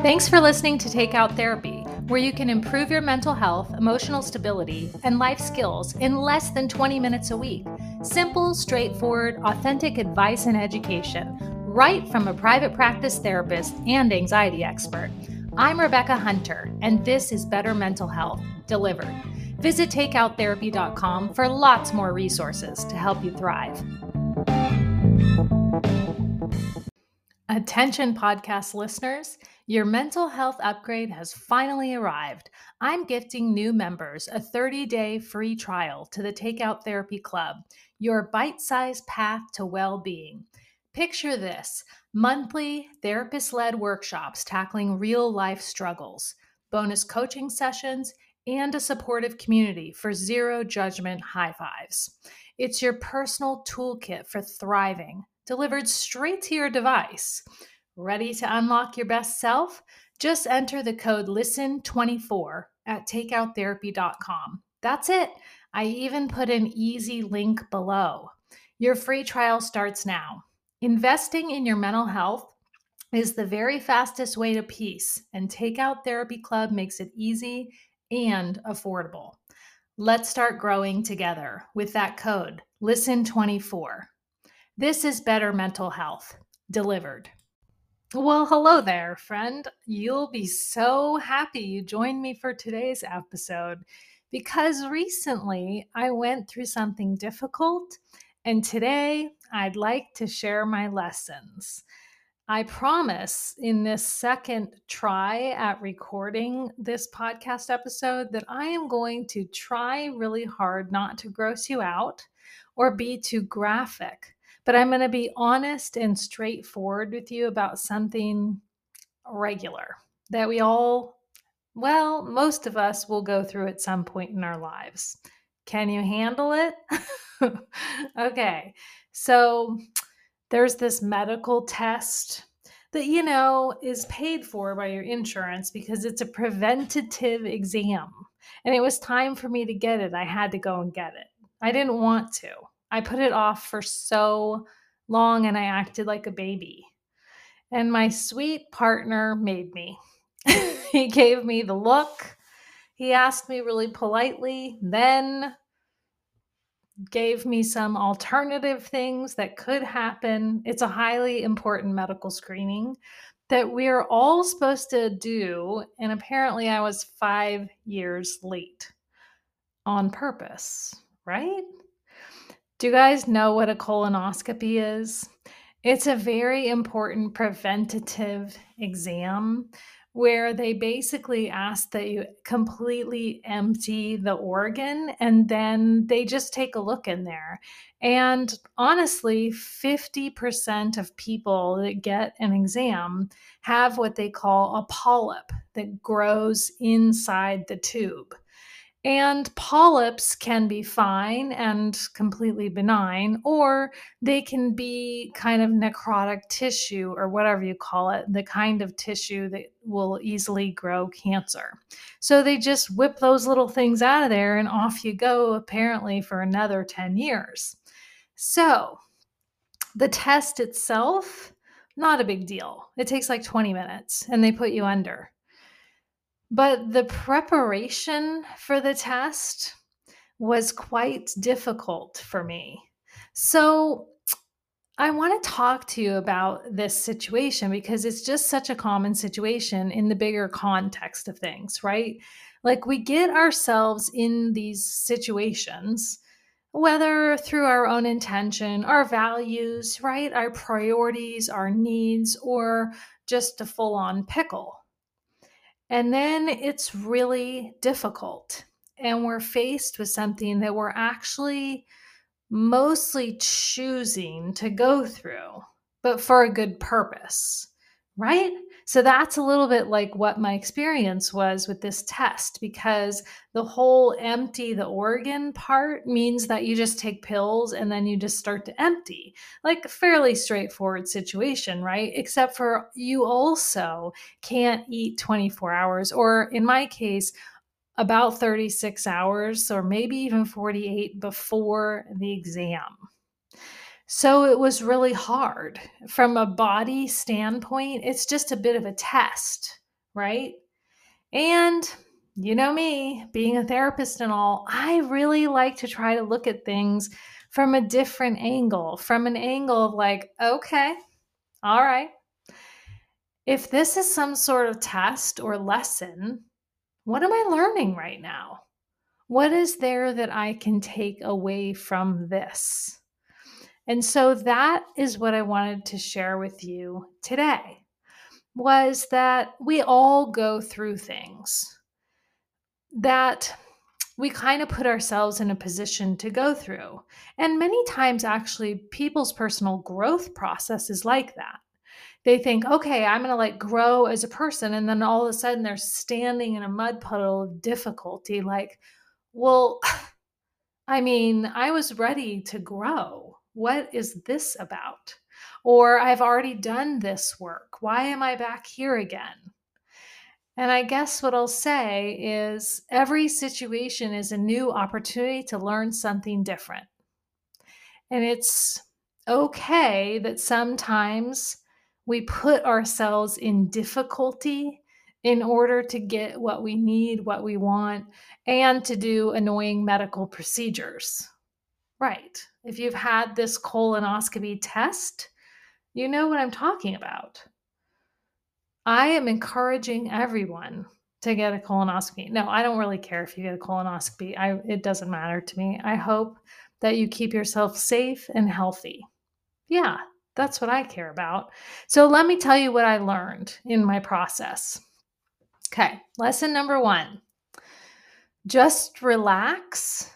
Thanks for listening to Takeout Therapy, where you can improve your mental health, emotional stability, and life skills in less than 20 minutes a week. Simple, straightforward, authentic advice and education, right from a private practice therapist and anxiety expert. I'm Rebecca Hunter, and this is Better Mental Health Delivered. Visit takeouttherapy.com for lots more resources to help you thrive. Attention, podcast listeners. Your mental health upgrade has finally arrived. I'm gifting new members a 30 day free trial to the Takeout Therapy Club, your bite sized path to well being. Picture this monthly therapist led workshops tackling real life struggles, bonus coaching sessions, and a supportive community for zero judgment high fives. It's your personal toolkit for thriving, delivered straight to your device. Ready to unlock your best self? Just enter the code LISTEN24 at takeouttherapy.com. That's it. I even put an easy link below. Your free trial starts now. Investing in your mental health is the very fastest way to peace, and Takeout Therapy Club makes it easy and affordable. Let's start growing together with that code LISTEN24. This is Better Mental Health delivered. Well, hello there, friend. You'll be so happy you joined me for today's episode because recently I went through something difficult, and today I'd like to share my lessons. I promise in this second try at recording this podcast episode that I am going to try really hard not to gross you out or be too graphic but I'm going to be honest and straightforward with you about something regular that we all, well, most of us will go through at some point in our lives. Can you handle it? okay. So there's this medical test that, you know, is paid for by your insurance because it's a preventative exam. And it was time for me to get it. I had to go and get it. I didn't want to. I put it off for so long and I acted like a baby. And my sweet partner made me. he gave me the look. He asked me really politely, then gave me some alternative things that could happen. It's a highly important medical screening that we're all supposed to do. And apparently, I was five years late on purpose, right? Do you guys know what a colonoscopy is? It's a very important preventative exam where they basically ask that you completely empty the organ and then they just take a look in there. And honestly, 50% of people that get an exam have what they call a polyp that grows inside the tube. And polyps can be fine and completely benign, or they can be kind of necrotic tissue or whatever you call it, the kind of tissue that will easily grow cancer. So they just whip those little things out of there and off you go, apparently, for another 10 years. So the test itself, not a big deal. It takes like 20 minutes and they put you under. But the preparation for the test was quite difficult for me. So I want to talk to you about this situation because it's just such a common situation in the bigger context of things, right? Like we get ourselves in these situations, whether through our own intention, our values, right? Our priorities, our needs, or just a full on pickle. And then it's really difficult. And we're faced with something that we're actually mostly choosing to go through, but for a good purpose, right? So that's a little bit like what my experience was with this test because the whole empty the organ part means that you just take pills and then you just start to empty. Like a fairly straightforward situation, right? Except for you also can't eat 24 hours, or in my case, about 36 hours or maybe even 48 before the exam. So it was really hard. From a body standpoint, it's just a bit of a test, right? And you know me, being a therapist and all, I really like to try to look at things from a different angle, from an angle of like, okay, all right. If this is some sort of test or lesson, what am I learning right now? What is there that I can take away from this? And so that is what I wanted to share with you today was that we all go through things that we kind of put ourselves in a position to go through. And many times, actually, people's personal growth process is like that. They think, okay, I'm going to like grow as a person. And then all of a sudden, they're standing in a mud puddle of difficulty. Like, well, I mean, I was ready to grow. What is this about? Or I've already done this work. Why am I back here again? And I guess what I'll say is every situation is a new opportunity to learn something different. And it's okay that sometimes we put ourselves in difficulty in order to get what we need, what we want, and to do annoying medical procedures. Right. If you've had this colonoscopy test, you know what I'm talking about. I am encouraging everyone to get a colonoscopy. No, I don't really care if you get a colonoscopy. I it doesn't matter to me. I hope that you keep yourself safe and healthy. Yeah, that's what I care about. So let me tell you what I learned in my process. Okay, lesson number 1. Just relax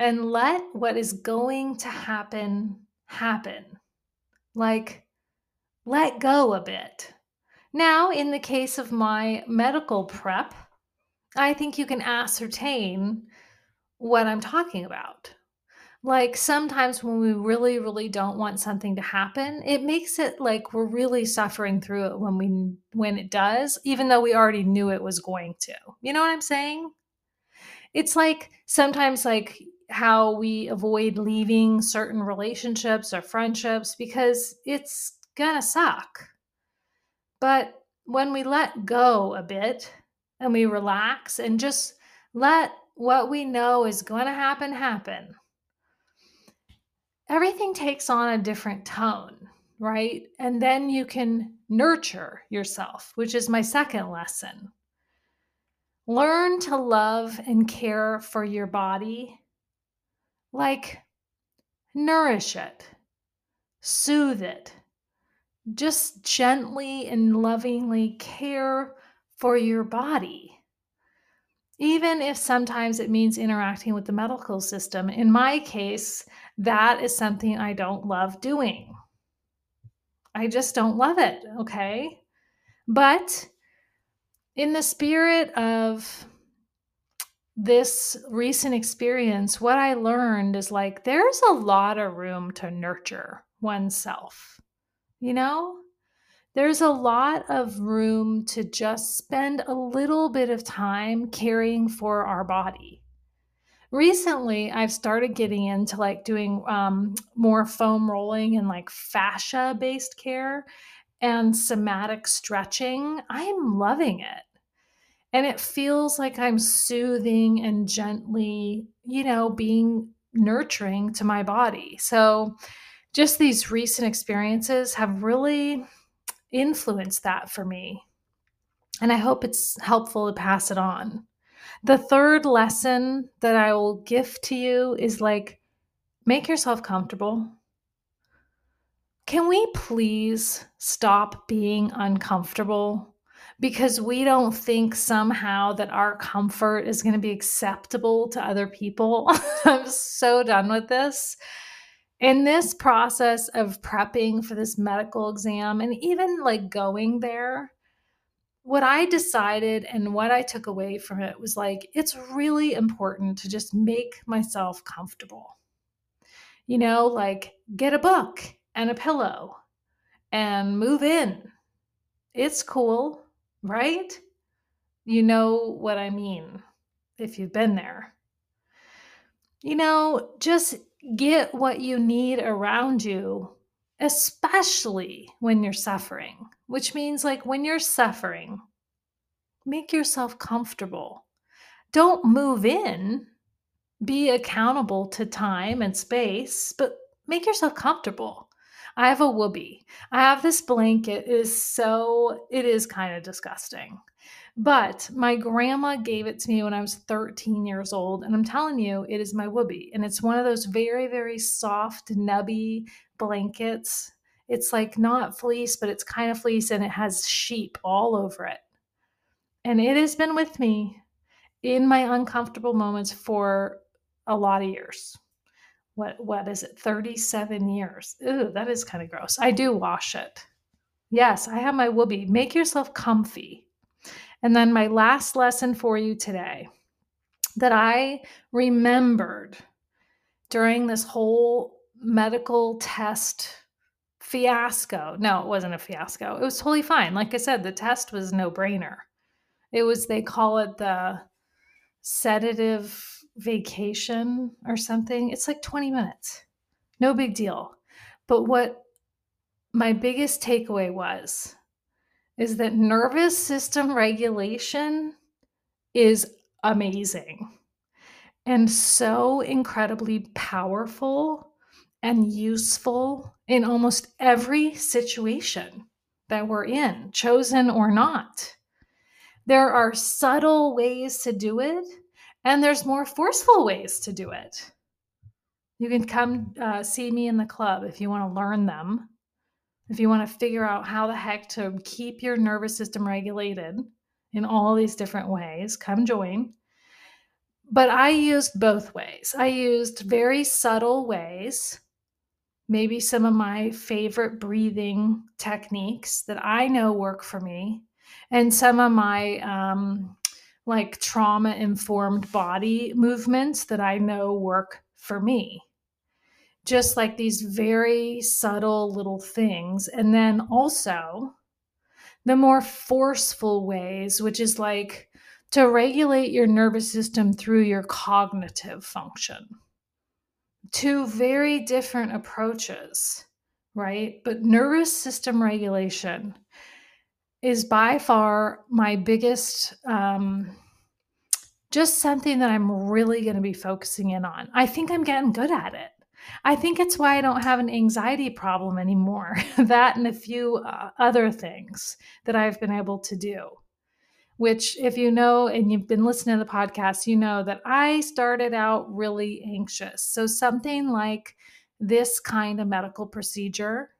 and let what is going to happen happen. Like let go a bit now, in the case of my medical prep, I think you can ascertain what I'm talking about. Like sometimes when we really, really don't want something to happen, it makes it like we're really suffering through it when we when it does, even though we already knew it was going to. You know what I'm saying? It's like sometimes like how we avoid leaving certain relationships or friendships because it's gonna suck but when we let go a bit and we relax and just let what we know is going to happen happen, everything takes on a different tone, right? And then you can nurture yourself, which is my second lesson. Learn to love and care for your body, like nourish it, soothe it, just gently and lovingly care for your body. Even if sometimes it means interacting with the medical system. In my case, that is something I don't love doing. I just don't love it, okay? But in the spirit of this recent experience, what I learned is like there's a lot of room to nurture oneself. You know, there's a lot of room to just spend a little bit of time caring for our body. Recently, I've started getting into like doing um, more foam rolling and like fascia based care and somatic stretching. I'm loving it. And it feels like I'm soothing and gently, you know, being nurturing to my body. So, just these recent experiences have really influenced that for me. And I hope it's helpful to pass it on. The third lesson that I will gift to you is like, make yourself comfortable. Can we please stop being uncomfortable? Because we don't think somehow that our comfort is going to be acceptable to other people. I'm so done with this in this process of prepping for this medical exam and even like going there, what I decided and what I took away from it was like, it's really important to just make myself comfortable. You know, like get a book and a pillow and move in. It's cool, right? You know what I mean if you've been there. You know, just get what you need around you, especially when you're suffering, which means like when you're suffering, make yourself comfortable. Don't move in. Be accountable to time and space, but make yourself comfortable. I have a woobie. I have this blanket. It is so, it is kind of disgusting. But my grandma gave it to me when I was 13 years old. And I'm telling you, it is my woobie. And it's one of those very, very soft, nubby blankets. It's like not fleece, but it's kind of fleece and it has sheep all over it. And it has been with me in my uncomfortable moments for a lot of years. What what is it? 37 years. Ooh, that is kind of gross. I do wash it. Yes, I have my woobie. Make yourself comfy. And then my last lesson for you today that I remembered during this whole medical test fiasco. No, it wasn't a fiasco. It was totally fine. Like I said, the test was no brainer. It was, they call it the sedative vacation or something. It's like 20 minutes. No big deal. But what my biggest takeaway was is that nervous system regulation is amazing and so incredibly powerful and useful in almost every situation that we're in, chosen or not. There are subtle ways to do it, and there's more forceful ways to do it. You can come uh, see me in the club if you want to learn them if you want to figure out how the heck to keep your nervous system regulated in all these different ways, come join. But I used both ways. I used very subtle ways, maybe some of my favorite breathing techniques that I know work for me, and some of my um, like trauma informed body movements that I know work for me just like these very subtle little things. And then also the more forceful ways, which is like to regulate your nervous system through your cognitive function. Two very different approaches, right? But nervous system regulation is by far my biggest um, just something that I'm really going to be focusing in on. I think I'm getting good at it. I think it's why I don't have an anxiety problem anymore. that and a few uh, other things that I've been able to do. Which, if you know and you've been listening to the podcast, you know that I started out really anxious. So, something like this kind of medical procedure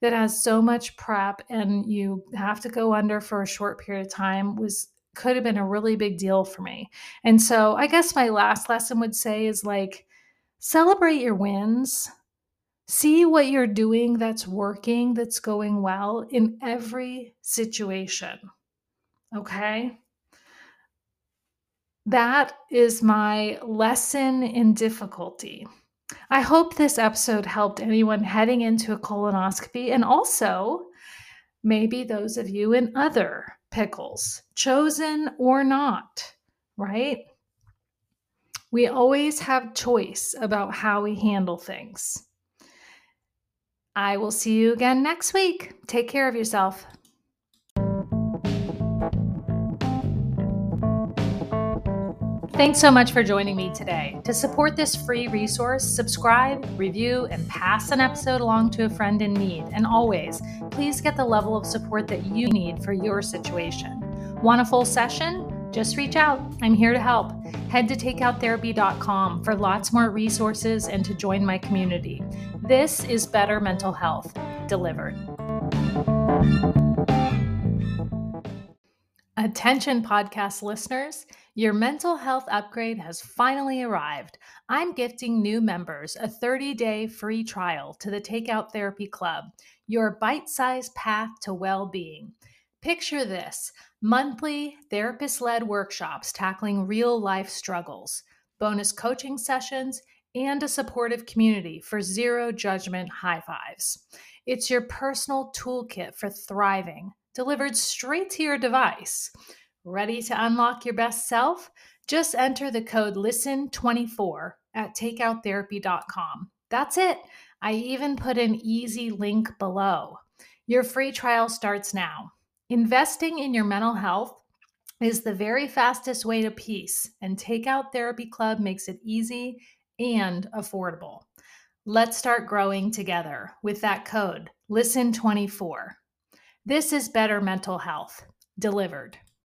that has so much prep and you have to go under for a short period of time was could have been a really big deal for me. And so, I guess my last lesson would say is like, celebrate your wins. See what you're doing that's working, that's going well in every situation. Okay? That is my lesson in difficulty. I hope this episode helped anyone heading into a colonoscopy and also maybe those of you in other pickles, chosen or not, right? We always have choice about how we handle things. I will see you again next week. Take care of yourself. Thanks so much for joining me today. To support this free resource, subscribe, review, and pass an episode along to a friend in need. And always, please get the level of support that you need for your situation. Want a full session? just reach out. I'm here to help. Head to takeouttherapy.com for lots more resources and to join my community. This is Better Mental Health delivered. Attention, podcast listeners. Your mental health upgrade has finally arrived. I'm gifting new members a 30 day free trial to the Takeout Therapy Club, your bite sized path to well being. Picture this monthly therapist led workshops tackling real life struggles, bonus coaching sessions, and a supportive community for zero judgment high fives. It's your personal toolkit for thriving, delivered straight to your device. Ready to unlock your best self? Just enter the code LISTEN24 at takeouttherapy.com. That's it. I even put an easy link below. Your free trial starts now. Investing in your mental health is the very fastest way to peace, and Takeout Therapy Club makes it easy and affordable. Let's start growing together with that code, LISTEN24. This is better mental health delivered.